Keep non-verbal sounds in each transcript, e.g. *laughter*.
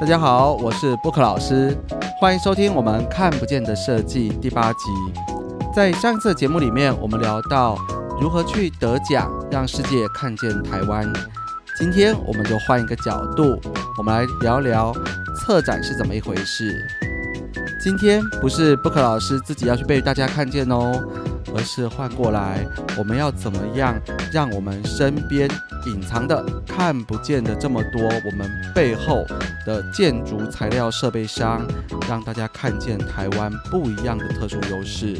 大家好，我是布克老师，欢迎收听我们看不见的设计第八集。在上次节目里面，我们聊到如何去得奖，让世界看见台湾。今天我们就换一个角度，我们来聊聊策展是怎么一回事。今天不是布克老师自己要去被大家看见哦，而是换过来，我们要怎么样让我们身边隐藏的、看不见的这么多我们背后的建筑材料设备商，让大家看见台湾不一样的特殊优势。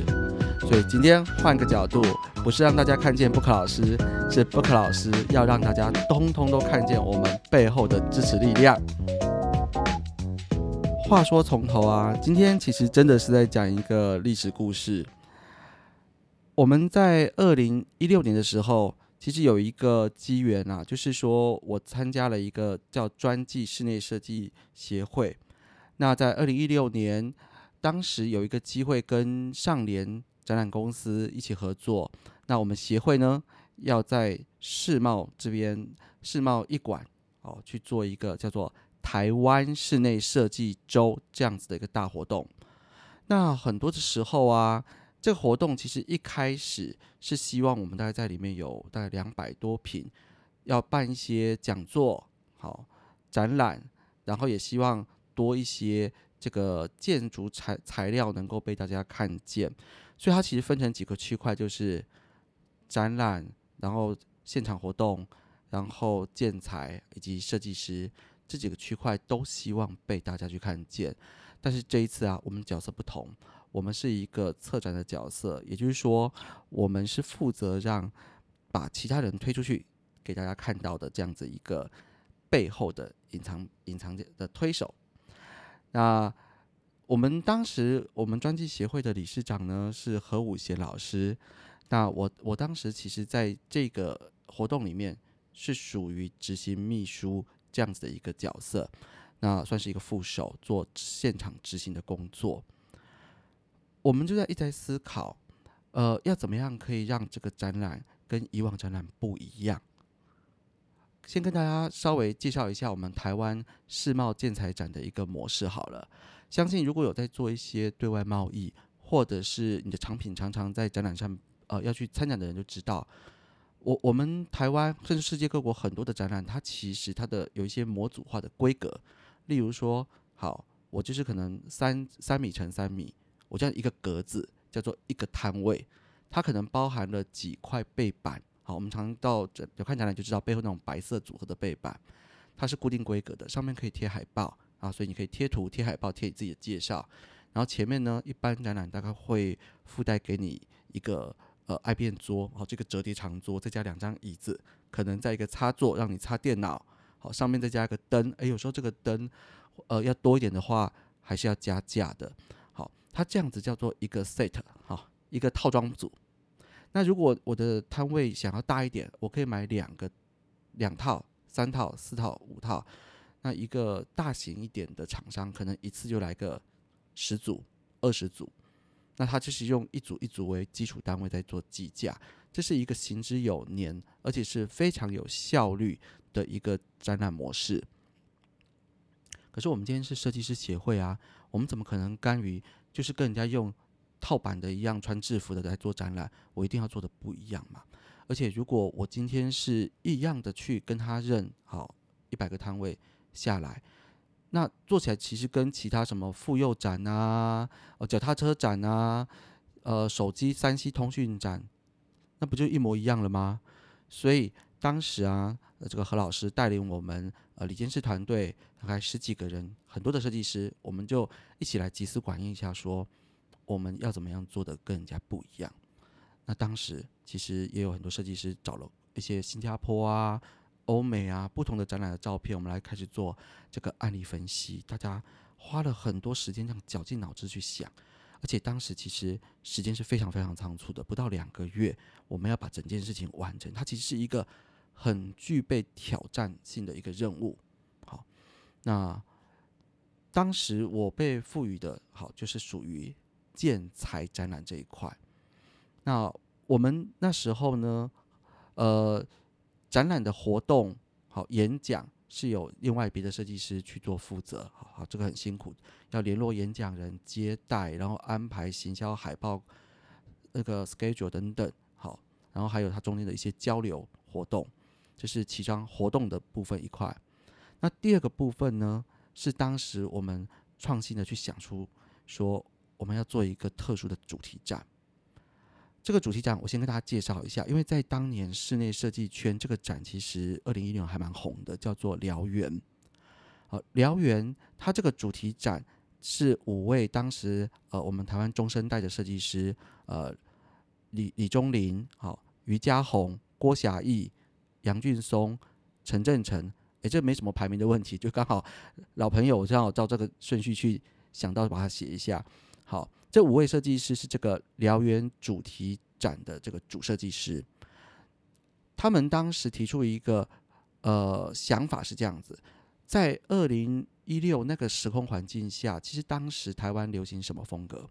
所以今天换个角度，不是让大家看见布克老师，是布克老师要让大家通通都看见我们背后的支持力量。话说从头啊，今天其实真的是在讲一个历史故事。我们在二零一六年的时候，其实有一个机缘啊，就是说我参加了一个叫专技室内设计协会。那在二零一六年，当时有一个机会跟上联展览公司一起合作。那我们协会呢，要在世贸这边世贸一馆哦去做一个叫做。台湾室内设计周这样子的一个大活动，那很多的时候啊，这个活动其实一开始是希望我们大概在里面有大概两百多平，要办一些讲座、好展览，然后也希望多一些这个建筑材材料能够被大家看见，所以它其实分成几个区块，就是展览，然后现场活动，然后建材以及设计师。这几个区块都希望被大家去看见，但是这一次啊，我们角色不同，我们是一个策展的角色，也就是说，我们是负责让把其他人推出去给大家看到的这样子一个背后的隐藏隐藏的推手。那我们当时我们专辑协会的理事长呢是何武贤老师，那我我当时其实在这个活动里面是属于执行秘书。这样子的一个角色，那算是一个副手，做现场执行的工作。我们就在一直在思考，呃，要怎么样可以让这个展览跟以往展览不一样。先跟大家稍微介绍一下我们台湾世贸建材展的一个模式好了。相信如果有在做一些对外贸易，或者是你的产品常常在展览上，呃，要去参展的人就知道。我我们台湾甚至世界各国很多的展览，它其实它的有一些模组化的规格，例如说，好，我就是可能三三米乘三米，我这样一个格子叫做一个摊位，它可能包含了几块背板，好，我们常到有看展览就知道背后那种白色组合的背板，它是固定规格的，上面可以贴海报。啊，所以你可以贴图、贴海报、贴你自己的介绍，然后前面呢，一般展览大概会附带给你一个。呃，爱变桌，好，这个折叠长桌，再加两张椅子，可能在一个插座，让你插电脑，好，上面再加一个灯，诶，有时候这个灯，呃，要多一点的话，还是要加价的，它这样子叫做一个 set，哈，一个套装组。那如果我的摊位想要大一点，我可以买两个，两套、三套、四套、五套。那一个大型一点的厂商，可能一次就来个十组、二十组。那它就是用一组一组为基础单位在做计价，这是一个行之有年，而且是非常有效率的一个展览模式。可是我们今天是设计师协会啊，我们怎么可能甘于就是跟人家用套版的一样穿制服的来做展览？我一定要做的不一样嘛！而且如果我今天是一样的去跟他认好一百个摊位下来。那做起来其实跟其他什么妇幼展啊、呃脚踏车展啊、呃手机三 C 通讯展，那不就一模一样了吗？所以当时啊，这个何老师带领我们呃李监事团队大概十几个人，很多的设计师，我们就一起来集思广益一下，说我们要怎么样做的跟人家不一样。那当时其实也有很多设计师找了一些新加坡啊。欧美啊，不同的展览的照片，我们来开始做这个案例分析。大家花了很多时间，这样绞尽脑汁去想，而且当时其实时间是非常非常仓促的，不到两个月，我们要把整件事情完成。它其实是一个很具备挑战性的一个任务。好，那当时我被赋予的，好就是属于建材展览这一块。那我们那时候呢，呃。展览的活动，好演讲是有另外别的设计师去做负责，好好，这个很辛苦，要联络演讲人、接待，然后安排行销海报、那个 schedule 等等，好，然后还有它中间的一些交流活动，这是其中活动的部分一块。那第二个部分呢，是当时我们创新的去想出说，我们要做一个特殊的主题展。这个主题展，我先跟大家介绍一下，因为在当年室内设计圈，这个展其实二零一六年还蛮红的，叫做燎原。好，燎原它这个主题展是五位当时呃我们台湾中生代的设计师，呃李李忠林、好于家宏、郭霞义、杨俊松、陈正成，诶，这没什么排名的问题，就刚好老朋友正好照这个顺序去想到把它写一下。好，这五位设计师是这个燎原主题展的这个主设计师。他们当时提出一个呃想法是这样子，在二零一六那个时空环境下，其实当时台湾流行什么风格？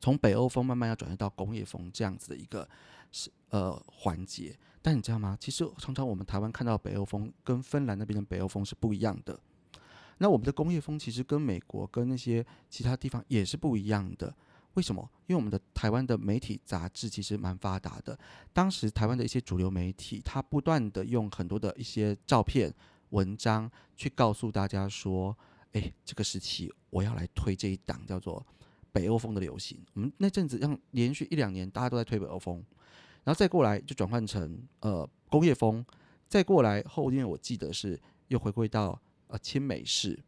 从北欧风慢慢要转移到工业风这样子的一个是呃环节。但你知道吗？其实常常我们台湾看到北欧风跟芬兰那边的北欧风是不一样的。那我们的工业风其实跟美国跟那些其他地方也是不一样的，为什么？因为我们的台湾的媒体杂志其实蛮发达的，当时台湾的一些主流媒体，它不断的用很多的一些照片、文章去告诉大家说，哎，这个时期我要来推这一档叫做北欧风的流行。我们那阵子让连续一两年大家都在推北欧风，然后再过来就转换成呃工业风，再过来后面我记得是又回归到。呃，亲美式，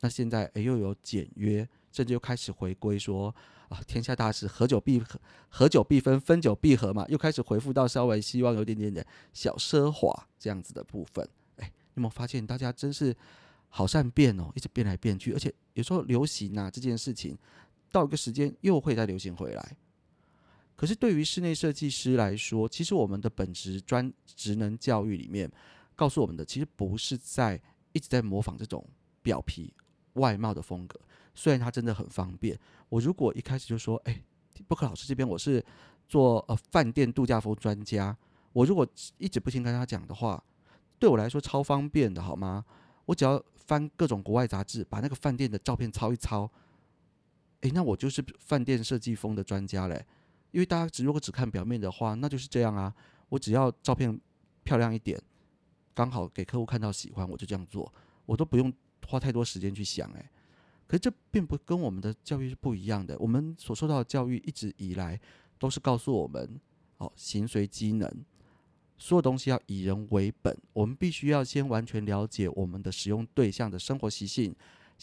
那现在哎又有简约，甚至又开始回归说啊，天下大事，合久必合，合久必分，分久必合嘛，又开始回复到稍微希望有点点的小奢华这样子的部分。哎，有没有发现大家真是好善变哦，一直变来变去，而且有时候流行啊这件事情，到一个时间又会再流行回来。可是对于室内设计师来说，其实我们的本职专职能教育里面告诉我们的，其实不是在。一直在模仿这种表皮外貌的风格，虽然它真的很方便。我如果一开始就说，哎，布克老师这边我是做呃饭店度假风专家，我如果一直不听跟他讲的话，对我来说超方便的，好吗？我只要翻各种国外杂志，把那个饭店的照片抄一抄，诶，那我就是饭店设计风的专家嘞。因为大家只如果只看表面的话，那就是这样啊。我只要照片漂亮一点。刚好给客户看到喜欢，我就这样做，我都不用花太多时间去想，诶，可是这并不跟我们的教育是不一样的。我们所受到的教育一直以来都是告诉我们，哦，形随机能，所有东西要以人为本，我们必须要先完全了解我们的使用对象的生活习性。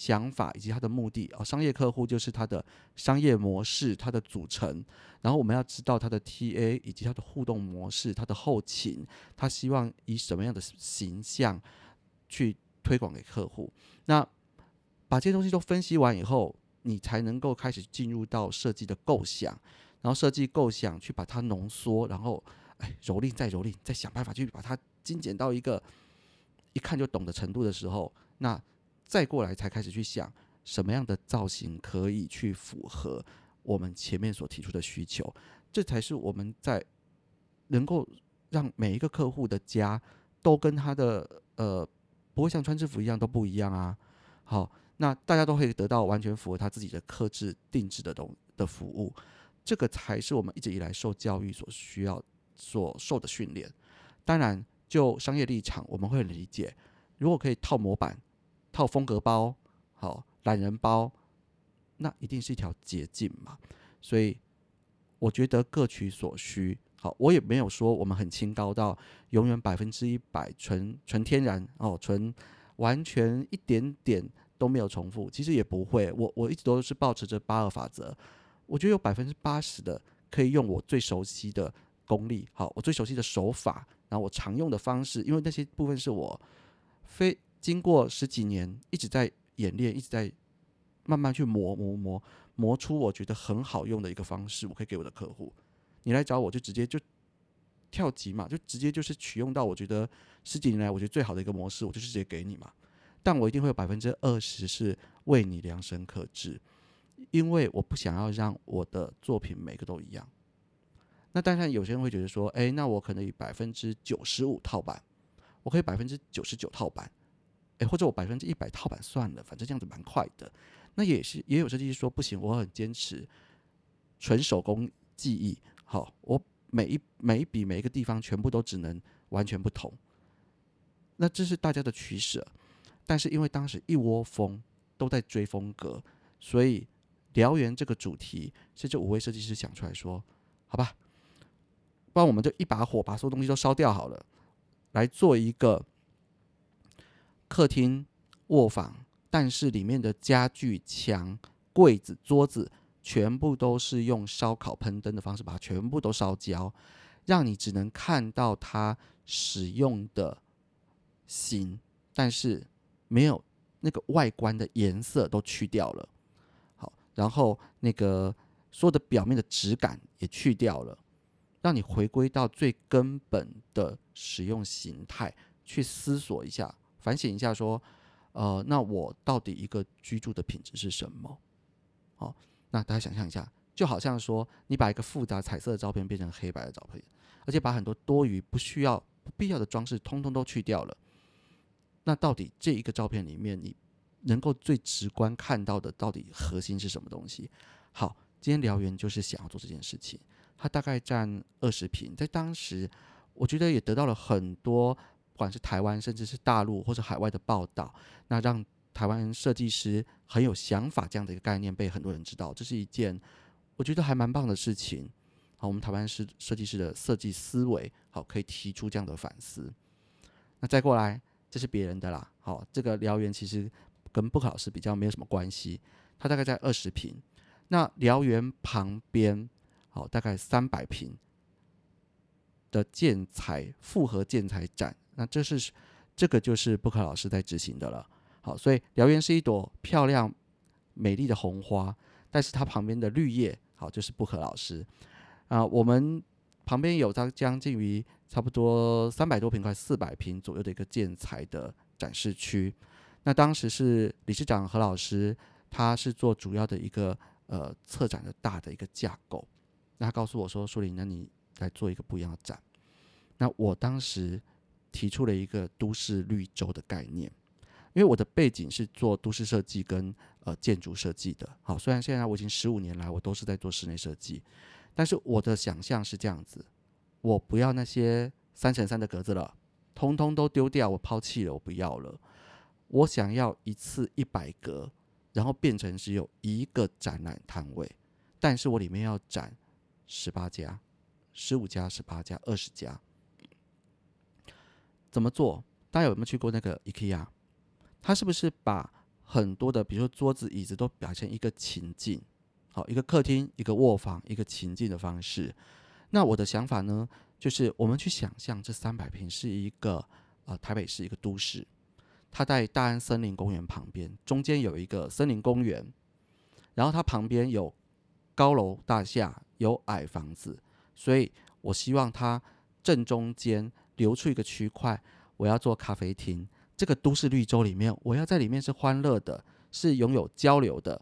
想法以及它的目的哦，商业客户就是它的商业模式，它的组成。然后我们要知道它的 TA 以及它的互动模式，它的后勤，他希望以什么样的形象去推广给客户。那把这些东西都分析完以后，你才能够开始进入到设计的构想，然后设计构想去把它浓缩，然后哎蹂躏再蹂躏，再想办法去把它精简到一个一看就懂的程度的时候，那。再过来才开始去想什么样的造型可以去符合我们前面所提出的需求，这才是我们在能够让每一个客户的家都跟他的呃不会像穿制服一样都不一样啊。好，那大家都可以得到完全符合他自己的克制定制的东的服务，这个才是我们一直以来受教育所需要所受的训练。当然，就商业立场，我们会理解，如果可以套模板。套风格包，好懒人包，那一定是一条捷径嘛。所以我觉得各取所需。好，我也没有说我们很清高到永远百分之一百纯纯天然哦，纯完全一点点都没有重复。其实也不会，我我一直都是保持着八二法则。我觉得有百分之八十的可以用我最熟悉的功力，好，我最熟悉的手法，然后我常用的方式，因为那些部分是我非。经过十几年一直在演练，一直在慢慢去磨磨磨磨出我觉得很好用的一个方式，我可以给我的客户。你来找我就直接就跳级嘛，就直接就是取用到我觉得十几年来我觉得最好的一个模式，我就是直接给你嘛。但我一定会有百分之二十是为你量身刻制，因为我不想要让我的作品每个都一样。那当然有些人会觉得说，哎，那我可能以百分之九十五套版。我可以百分之九十九套版，诶，或者我百分之一百套版算了，反正这样子蛮快的。那也是也有设计师说不行，我很坚持纯手工技艺，好，我每一每一笔每一个地方全部都只能完全不同。那这是大家的取舍，但是因为当时一窝蜂都在追风格，所以燎原这个主题是这五位设计师想出来说，好吧，不然我们就一把火把所有东西都烧掉好了，来做一个客厅卧房。但是里面的家具、墙、柜子、桌子，全部都是用烧烤喷灯的方式把它全部都烧焦，让你只能看到它使用的形，但是没有那个外观的颜色都去掉了。好，然后那个所有的表面的质感也去掉了，让你回归到最根本的使用形态，去思索一下、反省一下，说。呃，那我到底一个居住的品质是什么？好，那大家想象一下，就好像说你把一个复杂彩色的照片变成黑白的照片，而且把很多多余不需要、不必要的装饰通通都去掉了。那到底这一个照片里面，你能够最直观看到的，到底核心是什么东西？好，今天燎原就是想要做这件事情，它大概占二十平，在当时，我觉得也得到了很多。不管是台湾，甚至是大陆或者海外的报道，那让台湾设计师很有想法这样的一个概念被很多人知道，这是一件我觉得还蛮棒的事情。好，我们台湾是设计师的设计思维，好可以提出这样的反思。那再过来，这是别人的啦。好，这个燎原其实跟不可老师比较没有什么关系，它大概在二十平。那燎原旁边，好大概三百平的建材复合建材展。那这是这个就是布克老师在执行的了。好，所以燎原是一朵漂亮美丽的红花，但是它旁边的绿叶，好就是布克老师啊。我们旁边有张将近于差不多三百多平块、四百平左右的一个建材的展示区。那当时是理事长何老师，他是做主要的一个呃策展的大的一个架构。那他告诉我说：“舒林，那你来做一个不一样的展。”那我当时。提出了一个都市绿洲的概念，因为我的背景是做都市设计跟呃建筑设计的。好，虽然现在我已经十五年来我都是在做室内设计，但是我的想象是这样子：我不要那些三乘三的格子了，通通都丢掉，我抛弃了，我不要了。我想要一次一百格，然后变成只有一个展览摊位，但是我里面要展十八家、十五家、十八家、二十家。怎么做？大家有没有去过那个 IKEA？它是不是把很多的，比如说桌子、椅子，都表现一个情境？好，一个客厅、一个卧房、一个情境的方式。那我的想法呢，就是我们去想象这三百平是一个呃台北市一个都市，它在大安森林公园旁边，中间有一个森林公园，然后它旁边有高楼大厦，有矮房子，所以我希望它正中间。留出一个区块，我要做咖啡厅。这个都市绿洲里面，我要在里面是欢乐的，是拥有交流的。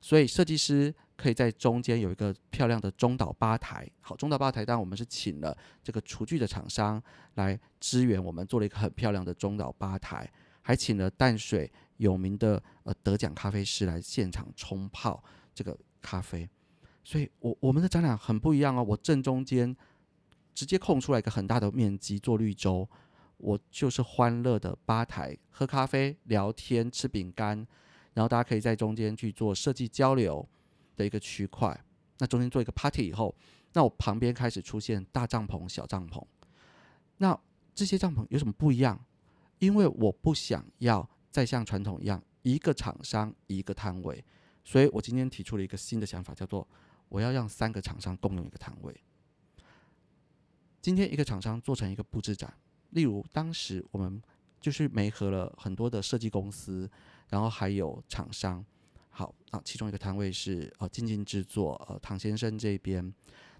所以设计师可以在中间有一个漂亮的中岛吧台。好，中岛吧台，当然我们是请了这个厨具的厂商来支援我们，做了一个很漂亮的中岛吧台，还请了淡水有名的呃得奖咖啡师来现场冲泡这个咖啡。所以我我们的展览很不一样哦，我正中间。直接空出来一个很大的面积做绿洲，我就是欢乐的吧台，喝咖啡、聊天、吃饼干，然后大家可以在中间去做设计交流的一个区块。那中间做一个 party 以后，那我旁边开始出现大帐篷、小帐篷。那这些帐篷有什么不一样？因为我不想要再像传统一样一个厂商一个摊位，所以我今天提出了一个新的想法，叫做我要让三个厂商共用一个摊位。今天一个厂商做成一个布置展，例如当时我们就是媒合了很多的设计公司，然后还有厂商，好啊，其中一个摊位是呃静静制作，呃唐先生这边，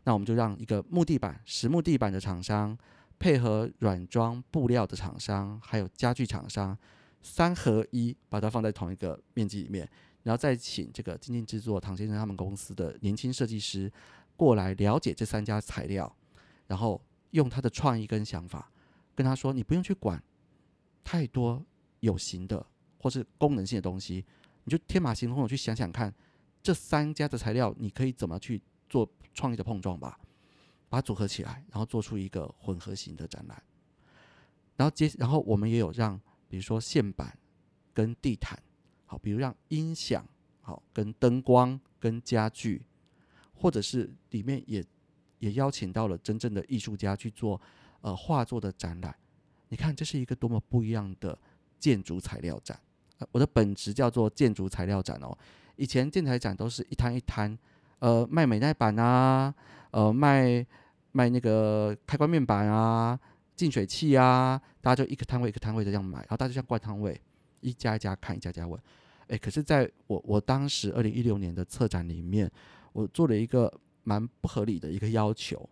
那我们就让一个木地板实木地板的厂商配合软装布料的厂商，还有家具厂商三合一，把它放在同一个面积里面，然后再请这个静静制作唐先生他们公司的年轻设计师过来了解这三家材料，然后。用他的创意跟想法跟他说：“你不用去管太多有形的或是功能性的东西，你就天马行空的去想想看，这三家的材料你可以怎么去做创意的碰撞吧，把它组合起来，然后做出一个混合型的展览。然后接，然后我们也有让，比如说线板跟地毯，好，比如让音响好跟灯光跟家具，或者是里面也也邀请到了真正的艺术家去做呃画作的展览。你看，这是一个多么不一样的建筑材料展。我的本职叫做建筑材料展哦。以前建材展都是一摊一摊，呃，卖美耐板啊，呃，卖卖那个开关面板啊。净水器啊，大家就一个摊位一个摊位的这样买，然后大家就像灌汤位，一家一家看，一家家问。哎，可是在我我当时二零一六年的策展里面，我做了一个蛮不合理的一个要求。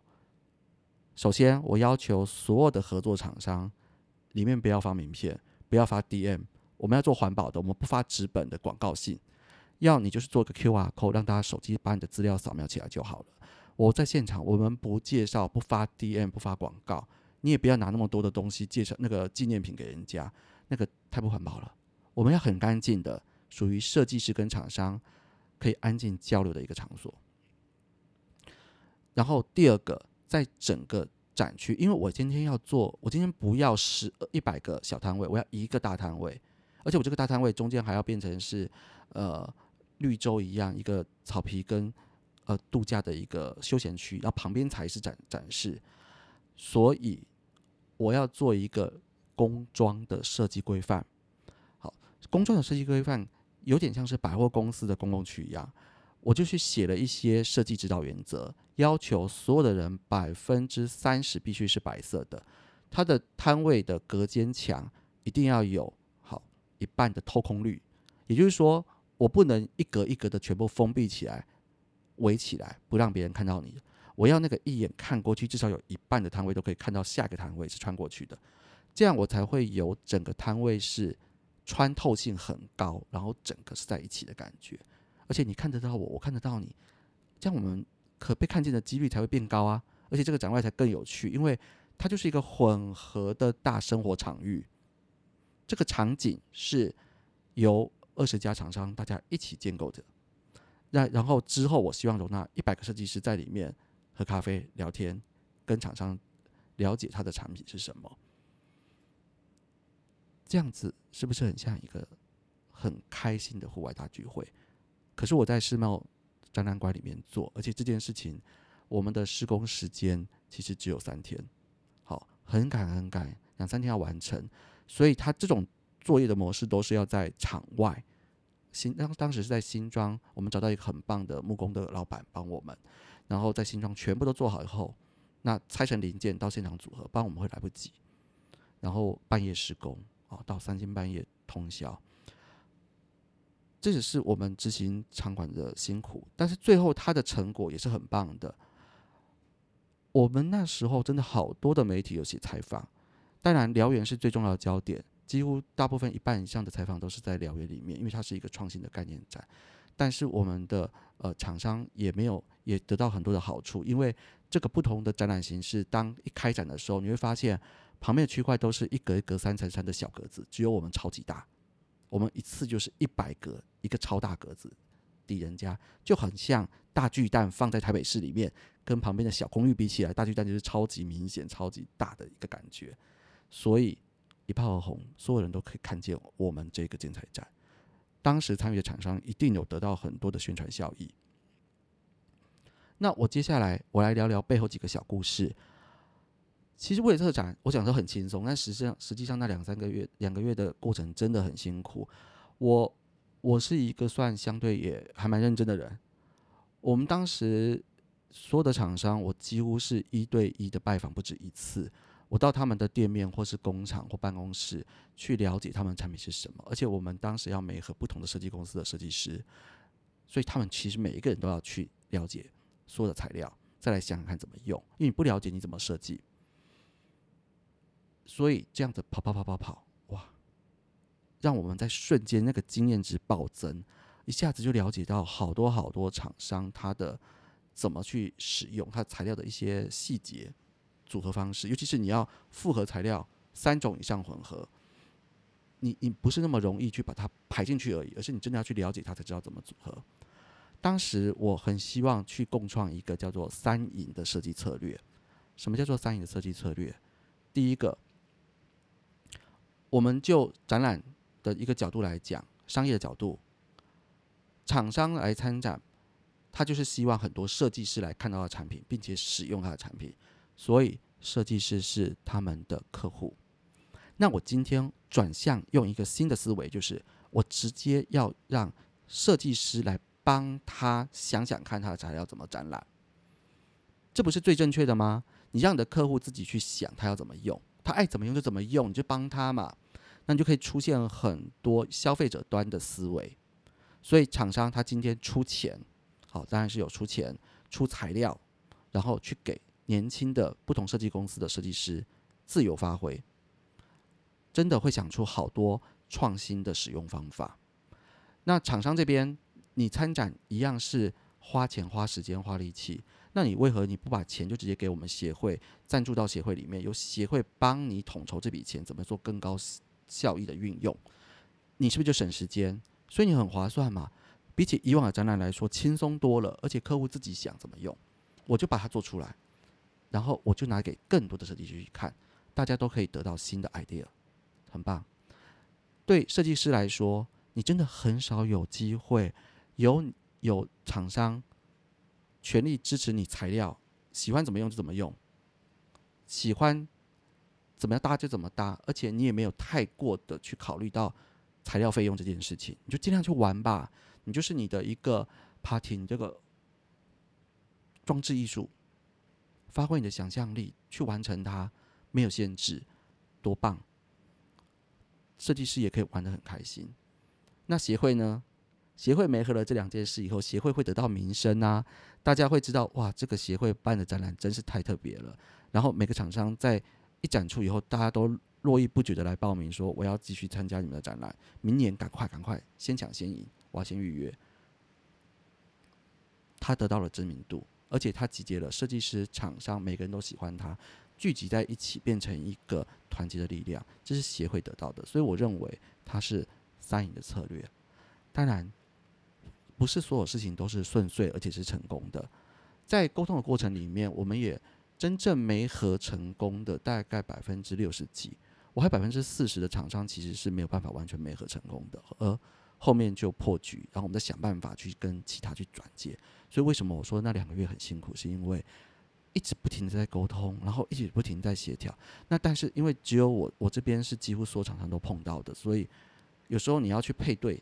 首先，我要求所有的合作厂商里面不要发名片，不要发 DM，我们要做环保的，我们不发纸本的广告信，要你就是做个 QR code，让大家手机把你的资料扫描起来就好了。我在现场，我们不介绍，不发 DM，不发广告。你也不要拿那么多的东西介绍那个纪念品给人家，那个太不环保了。我们要很干净的，属于设计师跟厂商可以安静交流的一个场所。然后第二个，在整个展区，因为我今天要做，我今天不要十一百个小摊位，我要一个大摊位，而且我这个大摊位中间还要变成是呃绿洲一样一个草皮跟呃度假的一个休闲区，然后旁边才是展展示，所以。我要做一个工装的设计规范，好，工装的设计规范有点像是百货公司的公共区一样，我就去写了一些设计指导原则，要求所有的人百分之三十必须是白色的，它的摊位的隔间墙一定要有好一半的透空率，也就是说，我不能一格一格的全部封闭起来，围起来，不让别人看到你。我要那个一眼看过去，至少有一半的摊位都可以看到下一个摊位是穿过去的，这样我才会有整个摊位是穿透性很高，然后整个是在一起的感觉。而且你看得到我，我看得到你，这样我们可被看见的几率才会变高啊！而且这个展外才更有趣，因为它就是一个混合的大生活场域。这个场景是由二十家厂商大家一起建构的，那然后之后我希望容纳一百个设计师在里面。喝咖啡、聊天，跟厂商了解他的产品是什么，这样子是不是很像一个很开心的户外大聚会？可是我在世贸展览馆里面做，而且这件事情我们的施工时间其实只有三天，好，很赶很赶，两三天要完成，所以他这种作业的模式都是要在场外。新当当时是在新庄，我们找到一个很棒的木工的老板帮我们。然后在新装全部都做好以后，那拆成零件到现场组合，不然我们会来不及。然后半夜施工啊，到三更半夜通宵，这只是我们执行场馆的辛苦，但是最后它的成果也是很棒的。我们那时候真的好多的媒体有写采访，当然辽源是最重要的焦点，几乎大部分一半以上的采访都是在辽源里面，因为它是一个创新的概念展。但是我们的呃厂商也没有也得到很多的好处，因为这个不同的展览形式，当一开展的时候，你会发现旁边的区块都是一格一格三乘三的小格子，只有我们超级大，我们一次就是一百格一个超大格子抵人家，就很像大巨蛋放在台北市里面，跟旁边的小公寓比起来，大巨蛋就是超级明显、超级大的一个感觉，所以一炮而红，所有人都可以看见我们这个建材站。当时参与的厂商一定有得到很多的宣传效益。那我接下来我来聊聊背后几个小故事。其实为了特展，我讲的很轻松，但实际上实际上那两三个月、两个月的过程真的很辛苦。我我是一个算相对也还蛮认真的人。我们当时所有的厂商，我几乎是一对一的拜访不止一次。我到他们的店面，或是工厂或办公室去了解他们的产品是什么，而且我们当时要每和不同的设计公司的设计师，所以他们其实每一个人都要去了解所有的材料，再来想想看怎么用，因为你不了解你怎么设计，所以这样子跑跑跑跑跑，哇，让我们在瞬间那个经验值暴增，一下子就了解到好多好多厂商他的怎么去使用它材料的一些细节。组合方式，尤其是你要复合材料三种以上混合，你你不是那么容易去把它排进去而已，而是你真的要去了解它才知道怎么组合。当时我很希望去共创一个叫做“三赢”的设计策略。什么叫做“三赢”的设计策略？第一个，我们就展览的一个角度来讲，商业的角度，厂商来参展，他就是希望很多设计师来看到的产品，并且使用他的产品，所以设计师是他们的客户。那我今天转向用一个新的思维，就是我直接要让设计师来帮他想想看他的材料怎么展览，这不是最正确的吗？你让你的客户自己去想他要怎么用，他爱怎么用就怎么用，你就帮他嘛，那就可以出现很多消费者端的思维。所以厂商他今天出钱，好当然是有出钱出材料，然后去给年轻的不同设计公司的设计师自由发挥。真的会想出好多创新的使用方法。那厂商这边，你参展一样是花钱、花时间、花力气。那你为何你不把钱就直接给我们协会，赞助到协会里面，由协会帮你统筹这笔钱，怎么做更高效益的运用？你是不是就省时间？所以你很划算嘛？比起以往的展览来说，轻松多了。而且客户自己想怎么用，我就把它做出来，然后我就拿给更多的设计师去看，大家都可以得到新的 idea。很棒，对设计师来说，你真的很少有机会有有厂商全力支持你材料，喜欢怎么用就怎么用，喜欢怎么样搭就怎么搭，而且你也没有太过的去考虑到材料费用这件事情，你就尽量去玩吧，你就是你的一个 party，你这个装置艺术，发挥你的想象力去完成它，没有限制，多棒！设计师也可以玩得很开心。那协会呢？协会没合了这两件事以后，协会会得到名声啊，大家会知道哇，这个协会办的展览真是太特别了。然后每个厂商在一展出以后，大家都络绎不绝的来报名，说我要继续参加你们的展览，明年赶快赶快先抢先赢，我要先预约。他得到了知名度，而且他集结了设计师、厂商，每个人都喜欢他。聚集在一起，变成一个团结的力量，这是协会得到的。所以我认为他是三赢的策略。当然，不是所有事情都是顺遂，而且是成功的。在沟通的过程里面，我们也真正没合成功的大概百分之六十几，我还百分之四十的厂商其实是没有办法完全没合成功的，而后面就破局，然后我们再想办法去跟其他去转接。所以为什么我说那两个月很辛苦，是因为。一直不停的在沟通，然后一直不停在协调。那但是因为只有我我这边是几乎所有厂商都碰到的，所以有时候你要去配对，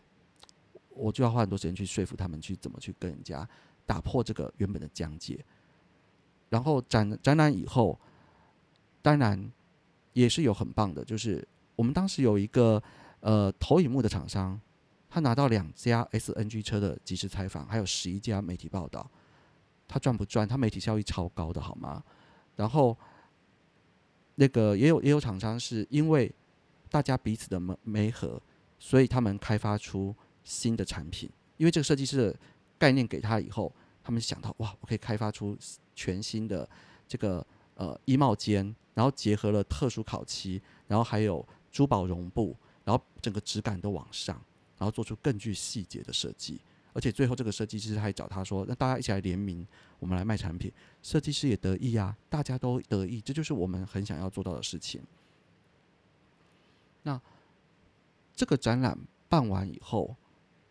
我就要花很多时间去说服他们去怎么去跟人家打破这个原本的疆界。然后展展览以后，当然也是有很棒的，就是我们当时有一个呃投影幕的厂商，他拿到两家 SNG 车的即时采访，还有十一家媒体报道。他赚不赚？他媒体效益超高的，好吗？然后那个也有也有厂商是因为大家彼此的媒媒合，所以他们开发出新的产品。因为这个设计师的概念给他以后，他们想到哇，我可以开发出全新的这个呃衣帽间，然后结合了特殊烤漆，然后还有珠宝绒布，然后整个质感都往上，然后做出更具细节的设计。而且最后，这个设计师还找他说：“那大家一起来联名，我们来卖产品。”设计师也得意啊，大家都得意，这就是我们很想要做到的事情。那这个展览办完以后，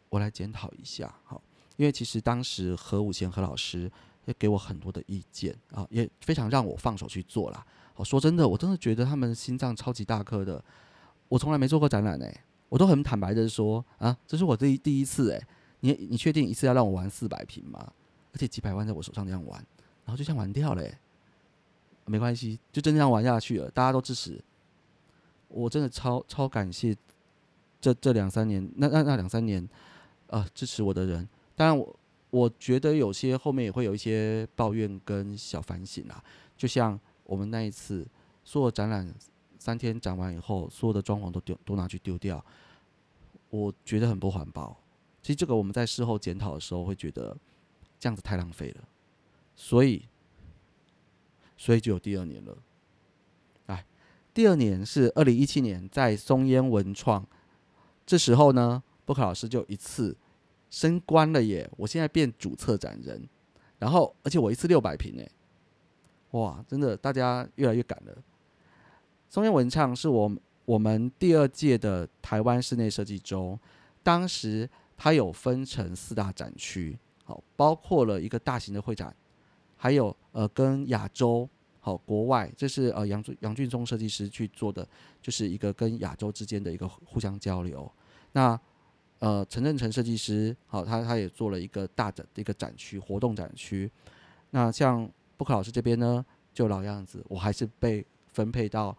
我来检讨一下，好，因为其实当时何武贤何老师也给我很多的意见啊，也非常让我放手去做啦。我说真的，我真的觉得他们心脏超级大颗的。我从来没做过展览哎，我都很坦白的说啊，这是我第第一次哎。你你确定一次要让我玩四百平吗？而且几百万在我手上这样玩，然后就这样玩掉了，没关系，就真这样玩下去了。大家都支持，我真的超超感谢这这两三年，那那那两三年，呃，支持我的人。当然，我我觉得有些后面也会有一些抱怨跟小反省啊。就像我们那一次，所有展览三天展完以后，所有的装潢都丢都拿去丢掉，我觉得很不环保。其实这个我们在事后检讨的时候会觉得这样子太浪费了，所以所以就有第二年了。哎，第二年是二零一七年在松烟文创这时候呢，布克老师就一次升官了耶！我现在变主策展人，然后而且我一次六百平诶，哇，真的大家越来越赶了。松烟文创是我我们第二届的台湾室内设计周，当时它有分成四大展区，好，包括了一个大型的会展，还有呃跟亚洲。好，国外这是呃杨杨俊忠设计师去做的，就是一个跟亚洲之间的一个互相交流。那呃陈振成设计师，好，他他也做了一个大的一个展区活动展区。那像布克老师这边呢，就老样子，我还是被分配到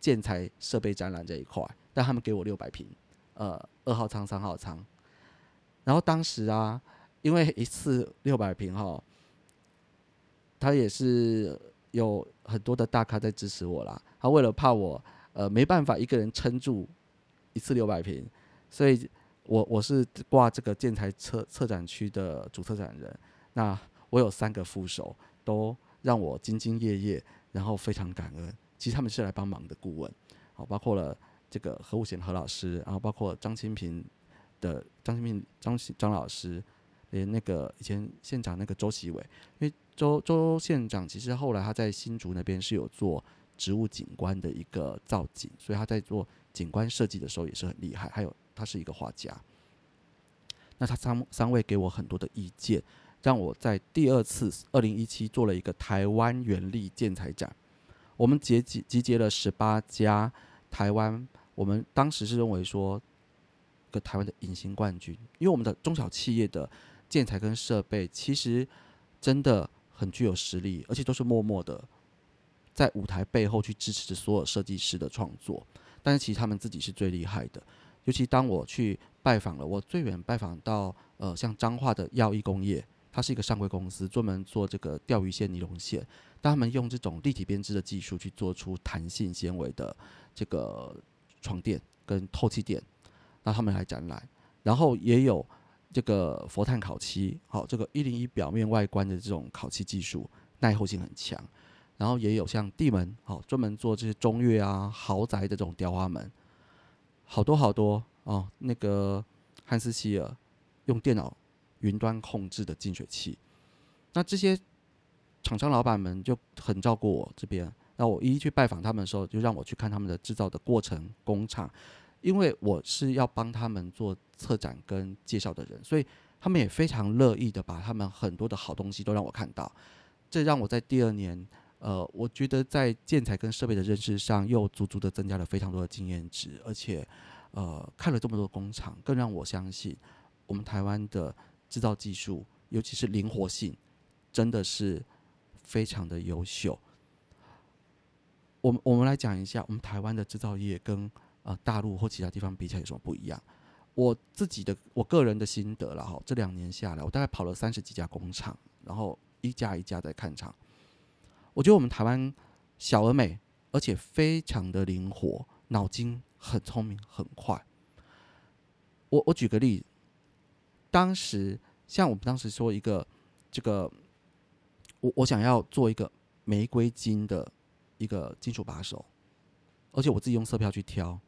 建材设备展览这一块，但他们给我六百平，呃二号仓三号仓。然后当时啊，因为一次六百平哈，他也是。有很多的大咖在支持我啦，他为了怕我呃没办法一个人撑住一次六百平，所以我我是挂这个建材策策展区的主策展人。那我有三个副手，都让我兢兢业业，然后非常感恩。其实他们是来帮忙的顾问，好，包括了这个何武贤何老师，然后包括张清平的张清平张张老师，连那个以前县长那个周习伟，因为。周周县长其实后来他在新竹那边是有做植物景观的一个造景，所以他在做景观设计的时候也是很厉害。还有他是一个画家，那他三三位给我很多的意见，让我在第二次二零一七做了一个台湾原力建材展。我们集集集结了十八家台湾，我们当时是认为说，个台湾的隐形冠军，因为我们的中小企业的建材跟设备其实真的。很具有实力，而且都是默默的在舞台背后去支持着所有设计师的创作。但是其实他们自己是最厉害的。尤其当我去拜访了，我最远拜访到呃像彰化的药义工业，它是一个上柜公司，专门做这个钓鱼线、尼龙线。他们用这种立体编织的技术去做出弹性纤维的这个床垫跟透气垫，那他们来展览，然后也有。这个佛碳烤漆，好，这个一零一表面外观的这种烤漆技术耐候性很强，然后也有像地门，好，专门做这些中越啊豪宅的这种雕花门，好多好多哦。那个汉斯希尔用电脑云端控制的净水器，那这些厂商老板们就很照顾我这边，那我一一去拜访他们的时候，就让我去看他们的制造的过程工厂。因为我是要帮他们做策展跟介绍的人，所以他们也非常乐意的把他们很多的好东西都让我看到。这让我在第二年，呃，我觉得在建材跟设备的认识上又足足的增加了非常多的经验值，而且，呃，看了这么多工厂，更让我相信我们台湾的制造技术，尤其是灵活性，真的是非常的优秀。我们我们来讲一下我们台湾的制造业跟。呃，大陆或其他地方比起来有什么不一样？我自己的我个人的心得了哈，这两年下来，我大概跑了三十几家工厂，然后一家一家在看厂。我觉得我们台湾小而美，而且非常的灵活，脑筋很聪明，很快。我我举个例子，当时像我们当时说一个这个，我我想要做一个玫瑰金的一个金属把手，而且我自己用色票去挑。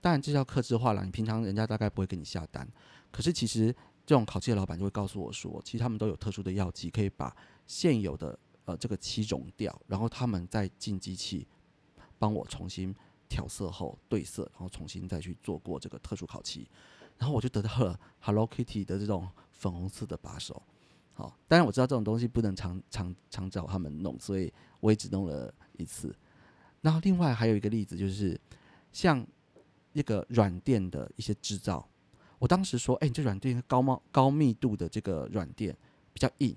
当然，这叫克制化了。你平常人家大概不会给你下单，可是其实这种烤漆的老板就会告诉我说，其实他们都有特殊的药剂，可以把现有的呃这个漆融掉，然后他们再进机器帮我重新调色后对色，然后重新再去做过这个特殊烤漆，然后我就得到了 Hello Kitty 的这种粉红色的把手。好，当然我知道这种东西不能常常常找他们弄，所以我也只弄了一次。然后另外还有一个例子就是像。一个软垫的一些制造，我当时说，哎，你这软垫高茂高密度的这个软垫比较硬，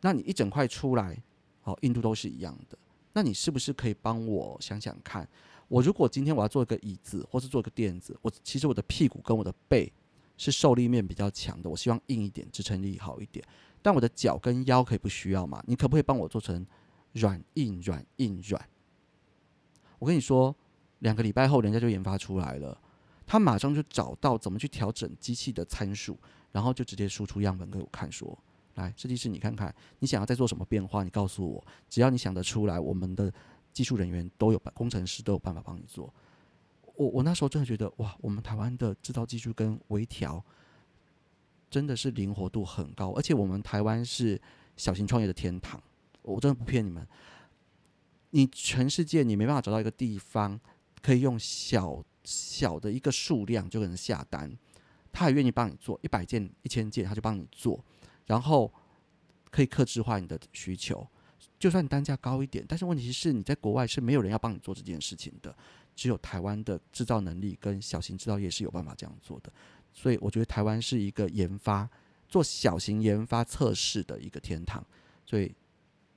那你一整块出来，哦硬度都是一样的，那你是不是可以帮我想想看，我如果今天我要做一个椅子或是做一个垫子，我其实我的屁股跟我的背是受力面比较强的，我希望硬一点，支撑力好一点，但我的脚跟腰可以不需要嘛？你可不可以帮我做成软硬软硬软？我跟你说。两个礼拜后，人家就研发出来了。他马上就找到怎么去调整机器的参数，然后就直接输出样本给我看，说：“来，设计师，你看看，你想要再做什么变化？你告诉我，只要你想得出来，我们的技术人员都有办，工程师都有办法帮你做。”我我那时候真的觉得哇，我们台湾的制造技术跟微调真的是灵活度很高，而且我们台湾是小型创业的天堂，我真的不骗你们。你全世界你没办法找到一个地方可以用小小的一个数量就能下单，他还愿意帮你做一百件、一千件，他就帮你做，然后可以克制化你的需求。就算单价高一点，但是问题是你在国外是没有人要帮你做这件事情的，只有台湾的制造能力跟小型制造业是有办法这样做的。所以我觉得台湾是一个研发做小型研发测试的一个天堂。所以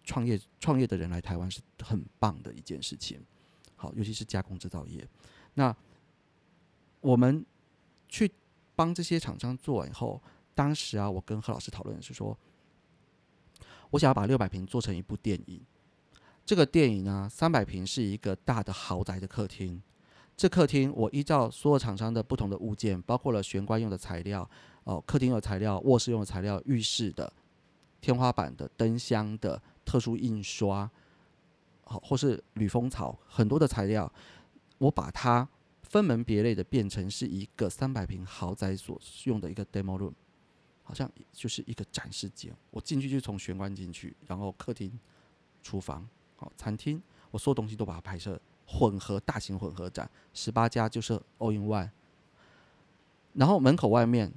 创业创业的人来台湾是很棒的一件事情。好，尤其是加工制造业。那我们去帮这些厂商做完以后，当时啊，我跟何老师讨论是说。我想要把六百平做成一部电影。这个电影呢，三百平是一个大的豪宅的客厅。这客厅我依照所有厂商的不同的物件，包括了玄关用的材料、哦客厅用的材料、卧室用的材料、浴室的、天花板的、灯箱的、特殊印刷，好或是铝封槽，很多的材料，我把它分门别类的变成是一个三百平豪宅所用的一个 demo room。好像就是一个展示间，我进去就从玄关进去，然后客厅、厨房、好餐厅，我所有东西都把它拍摄混合大型混合展，十八家就是 all in one。然后门口外面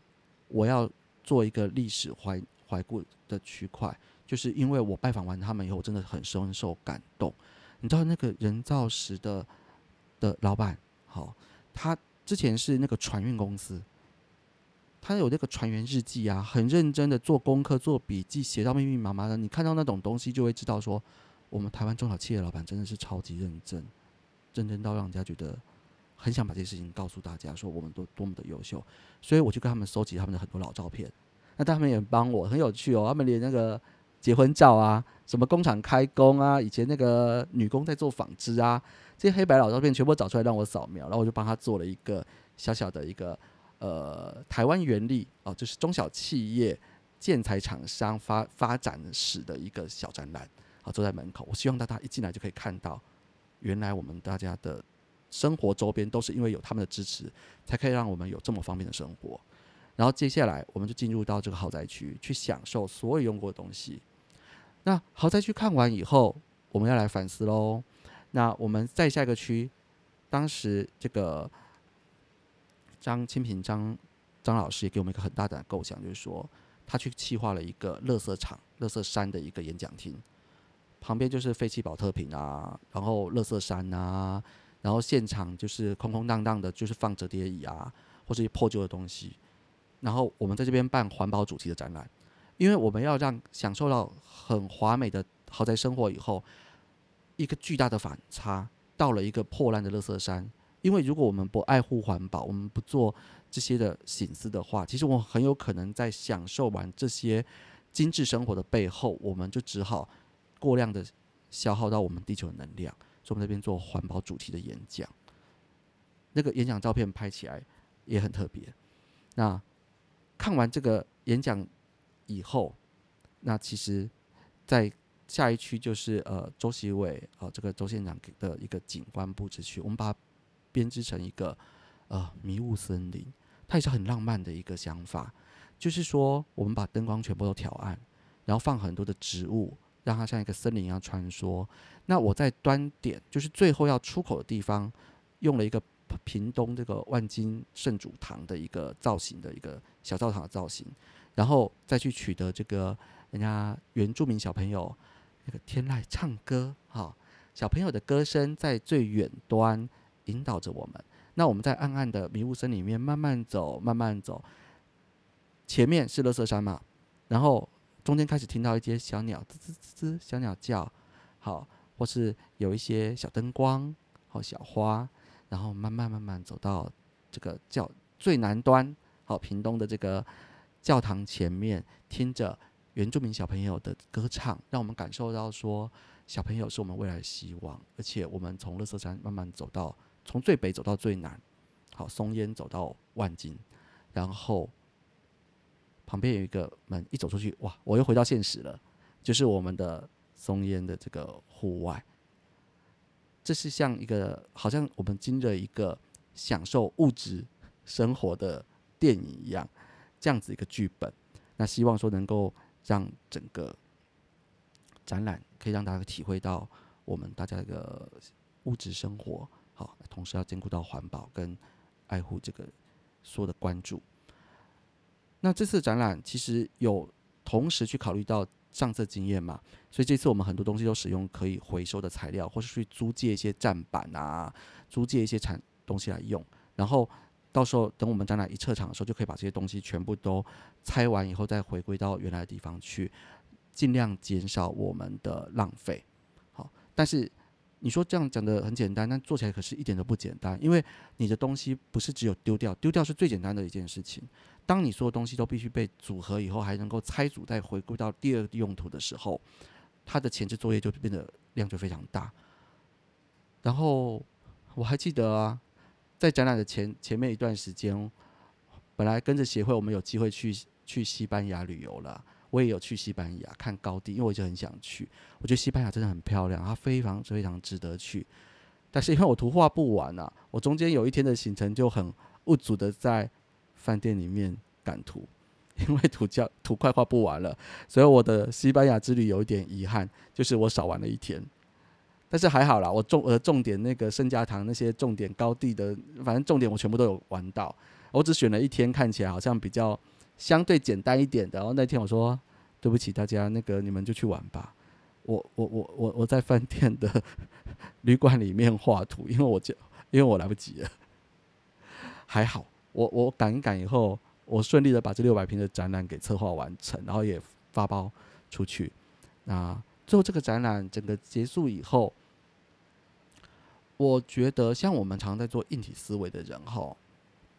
我要做一个历史怀怀顾的区块，就是因为我拜访完他们以后，我真的很深受感动。你知道那个人造石的的老板，好，他之前是那个船运公司。他有那个船员日记啊，很认真的做功课、做笔记，写到密密麻麻的。你看到那种东西，就会知道说，我们台湾中小企业老板真的是超级认真，认真到让人家觉得很想把这些事情告诉大家，说我们都多么的优秀。所以我就跟他们收集他们的很多老照片，那他们也帮我，很有趣哦。他们连那个结婚照啊，什么工厂开工啊，以前那个女工在做纺织啊，这些黑白老照片全部找出来让我扫描，然后我就帮他做了一个小小的一个。呃，台湾原力哦，就是中小企业建材厂商发发展史的一个小展览，好坐在门口。我希望大家一进来就可以看到，原来我们大家的生活周边都是因为有他们的支持，才可以让我们有这么方便的生活。然后接下来我们就进入到这个豪宅区，去享受所有用过的东西。那豪宅区看完以后，我们要来反思喽。那我们在下一个区，当时这个。张清平张张老师也给我们一个很大胆的构想，就是说他去企划了一个乐色场、乐色山的一个演讲厅，旁边就是废弃保特瓶啊，然后乐色山啊，然后现场就是空空荡荡的，就是放折叠椅啊，或是破旧的东西。然后我们在这边办环保主题的展览，因为我们要让享受到很华美的豪宅生活以后，一个巨大的反差，到了一个破烂的乐色山。因为如果我们不爱护环保，我们不做这些的醒思的话，其实我很有可能在享受完这些精致生活的背后，我们就只好过量的消耗到我们地球的能量。所以我们这边做环保主题的演讲，那个演讲照片拍起来也很特别。那看完这个演讲以后，那其实，在下一区就是呃周习伟啊这个周县长给的一个景观布置区，我们把。编织成一个呃迷雾森林，它也是很浪漫的一个想法。就是说，我们把灯光全部都调暗，然后放很多的植物，让它像一个森林一样穿梭。那我在端点，就是最后要出口的地方，用了一个屏东这个万金圣主堂的一个造型的一个小教堂的造型，然后再去取得这个人家原住民小朋友那个天籁唱歌，哈，小朋友的歌声在最远端。引导着我们，那我们在暗暗的迷雾森里面慢慢走，慢慢走。前面是乐色山嘛，然后中间开始听到一些小鸟吱吱吱吱小鸟叫，好，或是有一些小灯光，好小花，然后慢慢慢慢走到这个教最南端，好屏东的这个教堂前面，听着原住民小朋友的歌唱，让我们感受到说小朋友是我们未来的希望，而且我们从乐色山慢慢走到。从最北走到最南，好，松烟走到万金，然后旁边有一个门，一走出去，哇，我又回到现实了，就是我们的松烟的这个户外。这是像一个，好像我们经着一个享受物质生活的电影一样，这样子一个剧本。那希望说能够让整个展览可以让大家体会到我们大家的物质生活，好，同时要兼顾到环保跟爱护这个所有的关注。那这次展览其实有同时去考虑到上次经验嘛，所以这次我们很多东西都使用可以回收的材料，或是去租借一些站板啊，租借一些产东西来用，然后到时候等我们展览一撤场的时候，就可以把这些东西全部都拆完以后再回归到原来的地方去，尽量减少我们的浪费。好，但是你说这样讲的很简单，但做起来可是一点都不简单，因为你的东西不是只有丢掉，丢掉是最简单的一件事情。当你所有东西都必须被组合以后，还能够拆组再回归到第二个用途的时候，它的前置作业就变得量就非常大。然后我还记得啊，在展览的前前面一段时间，本来跟着协会我们有机会去去西班牙旅游了，我也有去西班牙看高地，因为我就很想去。我觉得西班牙真的很漂亮，它非常非常值得去。但是因为我图画不完啊，我中间有一天的行程就很不足的在。饭店里面赶图，*laughs* 因为图叫图快画不完了，所以我的西班牙之旅有一点遗憾，就是我少玩了一天。但是还好啦，我重呃重点那个圣家堂那些重点高地的，反正重点我全部都有玩到。我只选了一天看起来好像比较相对简单一点的。然后那天我说对不起大家，那个你们就去玩吧。我我我我我在饭店的 *laughs* 旅馆里面画图，因为我就因为我来不及了。还好。我我赶一赶以后，我顺利的把这六百平的展览给策划完成，然后也发包出去。那最后这个展览整个结束以后，我觉得像我们常在做硬体思维的人哈，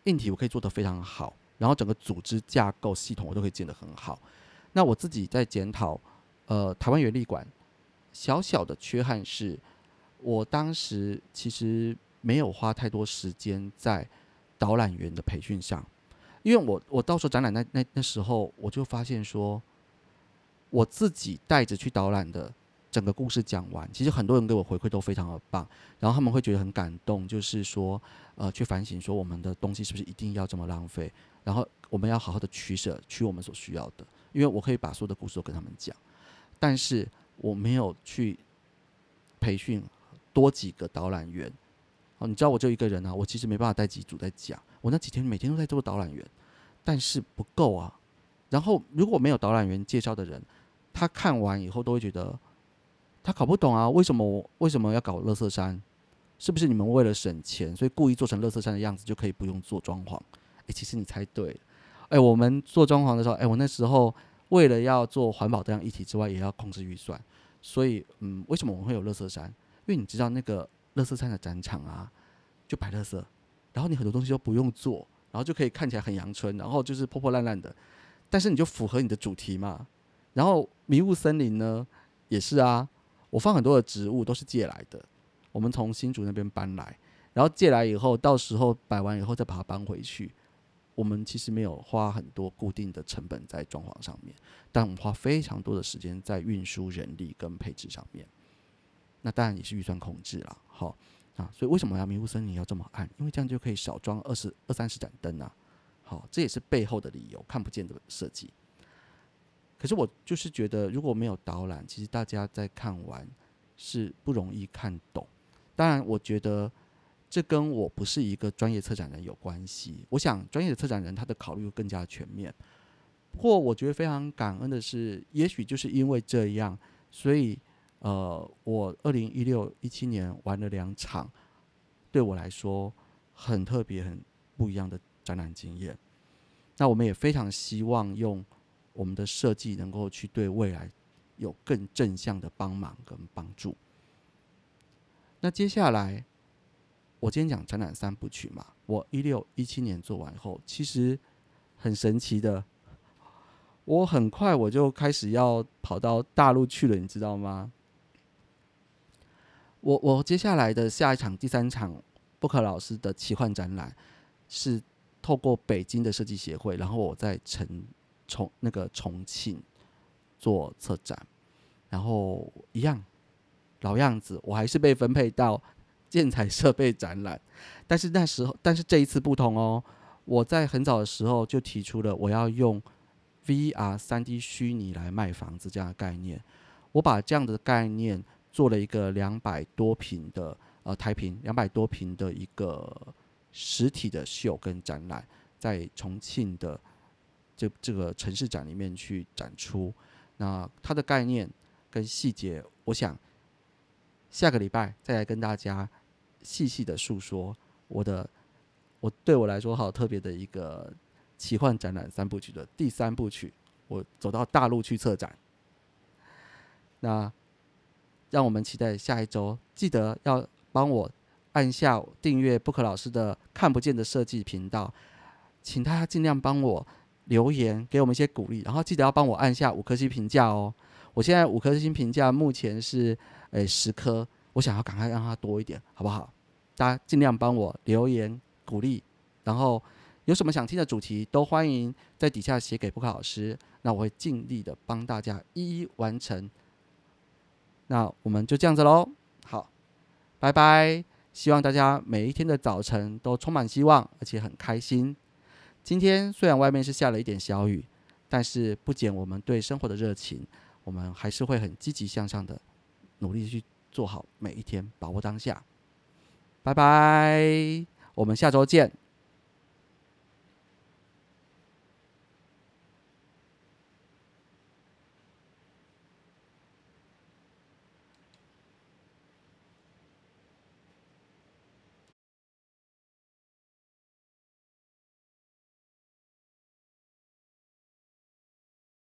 硬体我可以做得非常好，然后整个组织架构系统我都可以建得很好。那我自己在检讨，呃，台湾原力馆小小的缺憾是，我当时其实没有花太多时间在。导览员的培训上，因为我我到时候展览那那那时候，我就发现说，我自己带着去导览的整个故事讲完，其实很多人给我回馈都非常的棒，然后他们会觉得很感动，就是说，呃，去反省说我们的东西是不是一定要这么浪费，然后我们要好好的取舍，取我们所需要的，因为我可以把所有的故事都跟他们讲，但是我没有去培训多几个导览员。哦，你知道我就一个人啊，我其实没办法带几组在讲。我那几天每天都在做导览员，但是不够啊。然后如果没有导览员介绍的人，他看完以后都会觉得他搞不懂啊，为什么我为什么要搞乐色山？是不是你们为了省钱，所以故意做成乐色山的样子，就可以不用做装潢？诶，其实你猜对了。诶，我们做装潢的时候，诶，我那时候为了要做环保这样议题之外，也要控制预算。所以，嗯，为什么我们会有乐色山？因为你知道那个。乐色山的展场啊，就摆乐色，然后你很多东西都不用做，然后就可以看起来很阳春，然后就是破破烂烂的，但是你就符合你的主题嘛。然后迷雾森林呢，也是啊，我放很多的植物都是借来的，我们从新竹那边搬来，然后借来以后，到时候摆完以后再把它搬回去。我们其实没有花很多固定的成本在装潢上面，但我们花非常多的时间在运输人力跟配置上面。那当然也是预算控制了，好啊，所以为什么要迷雾森林要这么暗？因为这样就可以少装二十二三十盏灯啊，好，这也是背后的理由，看不见的设计。可是我就是觉得，如果没有导览，其实大家在看完是不容易看懂。当然，我觉得这跟我不是一个专业策展人有关系。我想专业的策展人他的考虑会更加全面。不过，我觉得非常感恩的是，也许就是因为这样，所以。呃，我二零一六一七年玩了两场，对我来说很特别、很不一样的展览经验。那我们也非常希望用我们的设计能够去对未来有更正向的帮忙跟帮助。那接下来，我今天讲展览三部曲嘛，我一六一七年做完后，其实很神奇的，我很快我就开始要跑到大陆去了，你知道吗？我我接下来的下一场第三场布克老师的奇幻展览是透过北京的设计协会，然后我在重重那个重庆做策展，然后一样老样子，我还是被分配到建材设备展览。但是那时候，但是这一次不同哦。我在很早的时候就提出了我要用 VR 三 D 虚拟来卖房子这样的概念。我把这样的概念做了一个两百多平的呃台平两百多平的一个实体的秀跟展览，在重庆的这这个城市展里面去展出。那它的概念跟细节，我想下个礼拜再来跟大家细细的诉说我的。我对我来说好特别的一个奇幻展览三部曲的第三部曲，我走到大陆去策展。那让我们期待下一周，记得要帮我按下订阅 Book 老师的看不见的设计频道，请大家尽量帮我留言，给我们一些鼓励，然后记得要帮我按下五颗星评价哦。我现在五颗星评价目前是诶十颗，我想要赶快让它多一点，好不好？大家尽量帮我留言。鼓励，然后有什么想听的主题，都欢迎在底下写给布克老师，那我会尽力的帮大家一一完成。那我们就这样子喽，好，拜拜！希望大家每一天的早晨都充满希望，而且很开心。今天虽然外面是下了一点小雨，但是不减我们对生活的热情，我们还是会很积极向上的，努力去做好每一天，把握当下。拜拜。我们下周见。